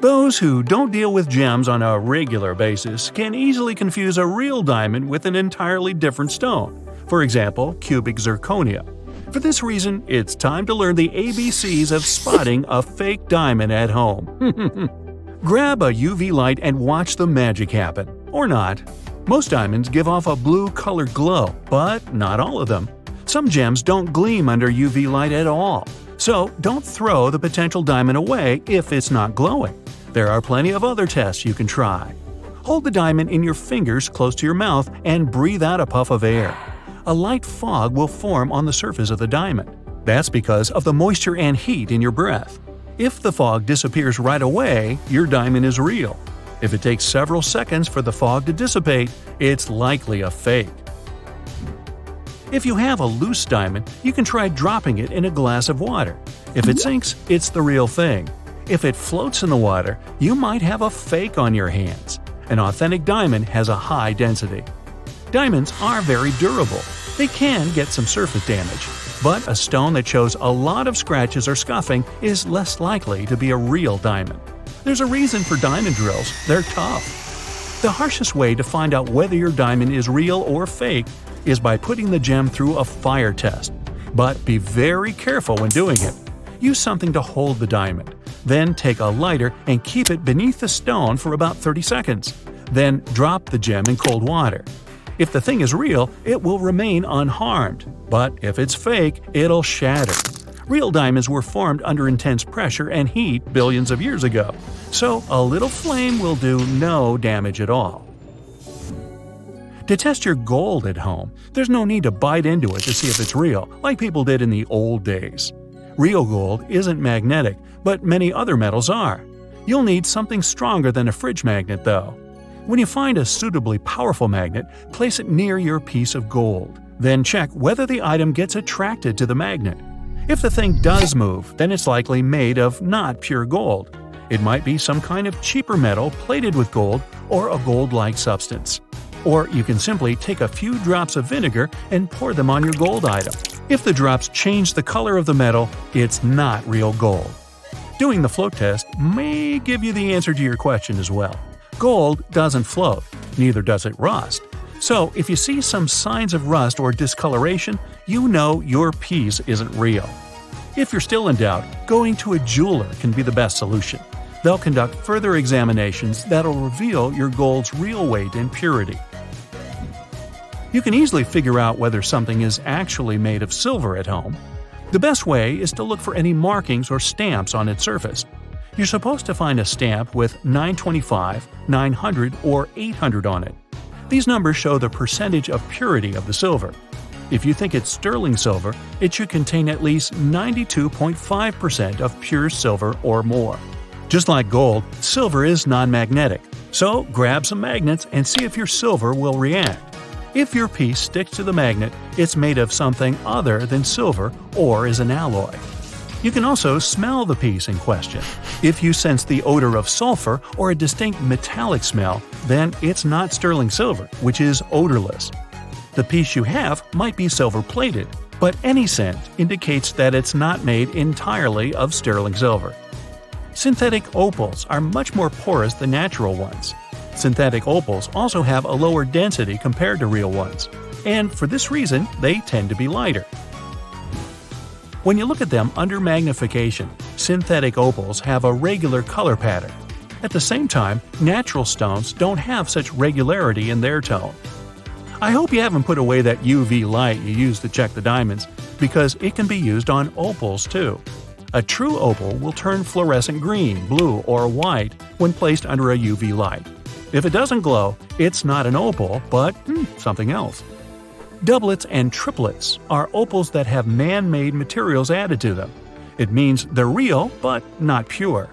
Those who don't deal with gems on a regular basis can easily confuse a real diamond with an entirely different stone, for example, cubic zirconia. For this reason, it's time to learn the ABCs of spotting a fake diamond at home. Grab a UV light and watch the magic happen. Or not. Most diamonds give off a blue colored glow, but not all of them. Some gems don't gleam under UV light at all. So don't throw the potential diamond away if it's not glowing. There are plenty of other tests you can try. Hold the diamond in your fingers close to your mouth and breathe out a puff of air. A light fog will form on the surface of the diamond. That's because of the moisture and heat in your breath. If the fog disappears right away, your diamond is real. If it takes several seconds for the fog to dissipate, it's likely a fake. If you have a loose diamond, you can try dropping it in a glass of water. If it mm-hmm. sinks, it's the real thing. If it floats in the water, you might have a fake on your hands. An authentic diamond has a high density. Diamonds are very durable. They can get some surface damage, but a stone that shows a lot of scratches or scuffing is less likely to be a real diamond. There's a reason for diamond drills, they're tough. The harshest way to find out whether your diamond is real or fake is by putting the gem through a fire test. But be very careful when doing it. Use something to hold the diamond. Then take a lighter and keep it beneath the stone for about 30 seconds. Then drop the gem in cold water. If the thing is real, it will remain unharmed. But if it's fake, it'll shatter. Real diamonds were formed under intense pressure and heat billions of years ago, so a little flame will do no damage at all. To test your gold at home, there's no need to bite into it to see if it's real, like people did in the old days. Real gold isn't magnetic, but many other metals are. You'll need something stronger than a fridge magnet, though. When you find a suitably powerful magnet, place it near your piece of gold. Then check whether the item gets attracted to the magnet. If the thing does move, then it's likely made of not pure gold. It might be some kind of cheaper metal plated with gold or a gold like substance. Or you can simply take a few drops of vinegar and pour them on your gold item. If the drops change the color of the metal, it's not real gold. Doing the float test may give you the answer to your question as well. Gold doesn't float, neither does it rust. So if you see some signs of rust or discoloration, you know your piece isn't real. If you're still in doubt, going to a jeweler can be the best solution. They'll conduct further examinations that'll reveal your gold's real weight and purity. You can easily figure out whether something is actually made of silver at home. The best way is to look for any markings or stamps on its surface. You're supposed to find a stamp with 925, 900, or 800 on it. These numbers show the percentage of purity of the silver. If you think it's sterling silver, it should contain at least 92.5% of pure silver or more. Just like gold, silver is non magnetic, so grab some magnets and see if your silver will react. If your piece sticks to the magnet, it's made of something other than silver or is an alloy. You can also smell the piece in question. If you sense the odor of sulfur or a distinct metallic smell, then it's not sterling silver, which is odorless. The piece you have might be silver plated, but any scent indicates that it's not made entirely of sterling silver. Synthetic opals are much more porous than natural ones. Synthetic opals also have a lower density compared to real ones, and for this reason, they tend to be lighter. When you look at them under magnification, synthetic opals have a regular color pattern. At the same time, natural stones don't have such regularity in their tone. I hope you haven't put away that UV light you use to check the diamonds, because it can be used on opals too. A true opal will turn fluorescent green, blue, or white when placed under a UV light. If it doesn't glow, it's not an opal, but hmm, something else. Doublets and triplets are opals that have man made materials added to them. It means they're real, but not pure.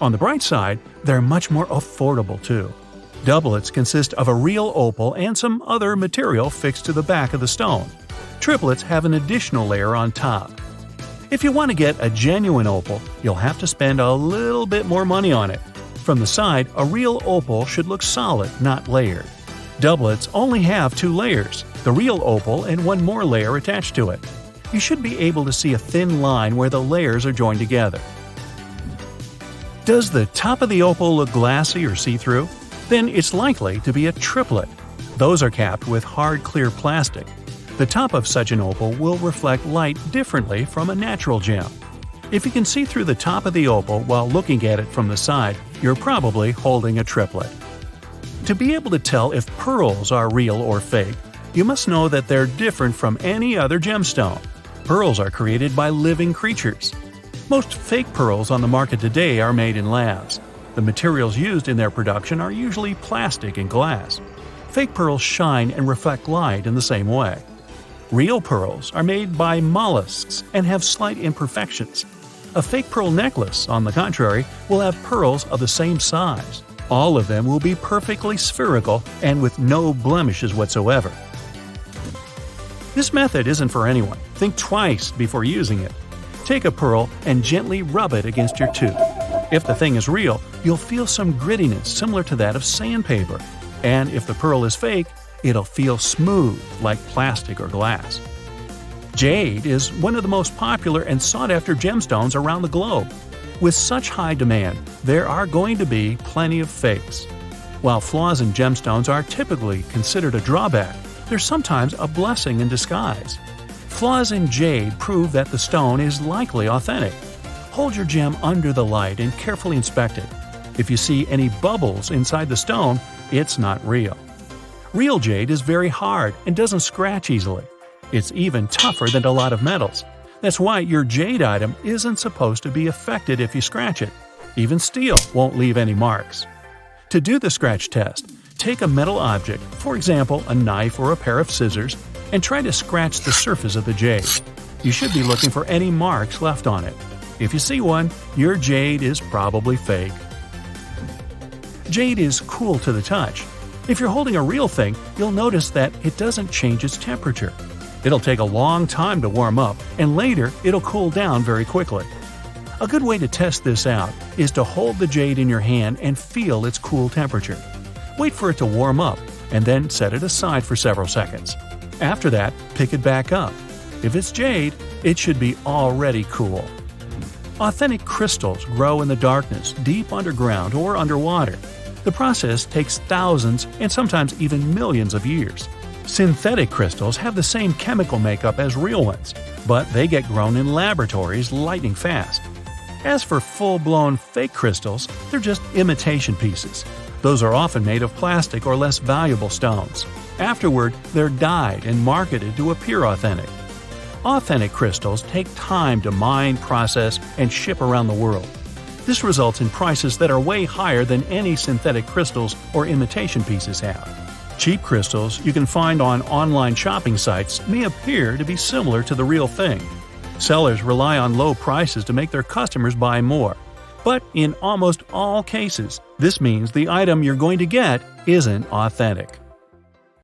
On the bright side, they're much more affordable too. Doublets consist of a real opal and some other material fixed to the back of the stone. Triplets have an additional layer on top. If you want to get a genuine opal, you'll have to spend a little bit more money on it. From the side, a real opal should look solid, not layered. Doublets only have two layers the real opal and one more layer attached to it. You should be able to see a thin line where the layers are joined together. Does the top of the opal look glassy or see through? Then it's likely to be a triplet. Those are capped with hard clear plastic. The top of such an opal will reflect light differently from a natural gem. If you can see through the top of the opal while looking at it from the side, you're probably holding a triplet. To be able to tell if pearls are real or fake, you must know that they're different from any other gemstone. Pearls are created by living creatures. Most fake pearls on the market today are made in labs. The materials used in their production are usually plastic and glass. Fake pearls shine and reflect light in the same way. Real pearls are made by mollusks and have slight imperfections. A fake pearl necklace, on the contrary, will have pearls of the same size. All of them will be perfectly spherical and with no blemishes whatsoever. This method isn't for anyone. Think twice before using it. Take a pearl and gently rub it against your tooth. If the thing is real, you'll feel some grittiness similar to that of sandpaper. And if the pearl is fake, it'll feel smooth like plastic or glass. Jade is one of the most popular and sought after gemstones around the globe. With such high demand, there are going to be plenty of fakes. While flaws in gemstones are typically considered a drawback, they're sometimes a blessing in disguise. Flaws in jade prove that the stone is likely authentic. Hold your gem under the light and carefully inspect it. If you see any bubbles inside the stone, it's not real. Real jade is very hard and doesn't scratch easily. It's even tougher than a lot of metals. That's why your jade item isn't supposed to be affected if you scratch it. Even steel won't leave any marks. To do the scratch test, take a metal object, for example a knife or a pair of scissors, and try to scratch the surface of the jade. You should be looking for any marks left on it. If you see one, your jade is probably fake. Jade is cool to the touch. If you're holding a real thing, you'll notice that it doesn't change its temperature. It'll take a long time to warm up, and later it'll cool down very quickly. A good way to test this out is to hold the jade in your hand and feel its cool temperature. Wait for it to warm up, and then set it aside for several seconds. After that, pick it back up. If it's jade, it should be already cool. Authentic crystals grow in the darkness, deep underground or underwater. The process takes thousands and sometimes even millions of years. Synthetic crystals have the same chemical makeup as real ones, but they get grown in laboratories lightning fast. As for full blown fake crystals, they're just imitation pieces. Those are often made of plastic or less valuable stones. Afterward, they're dyed and marketed to appear authentic. Authentic crystals take time to mine, process, and ship around the world. This results in prices that are way higher than any synthetic crystals or imitation pieces have. Cheap crystals you can find on online shopping sites may appear to be similar to the real thing. Sellers rely on low prices to make their customers buy more. But in almost all cases, this means the item you're going to get isn't authentic.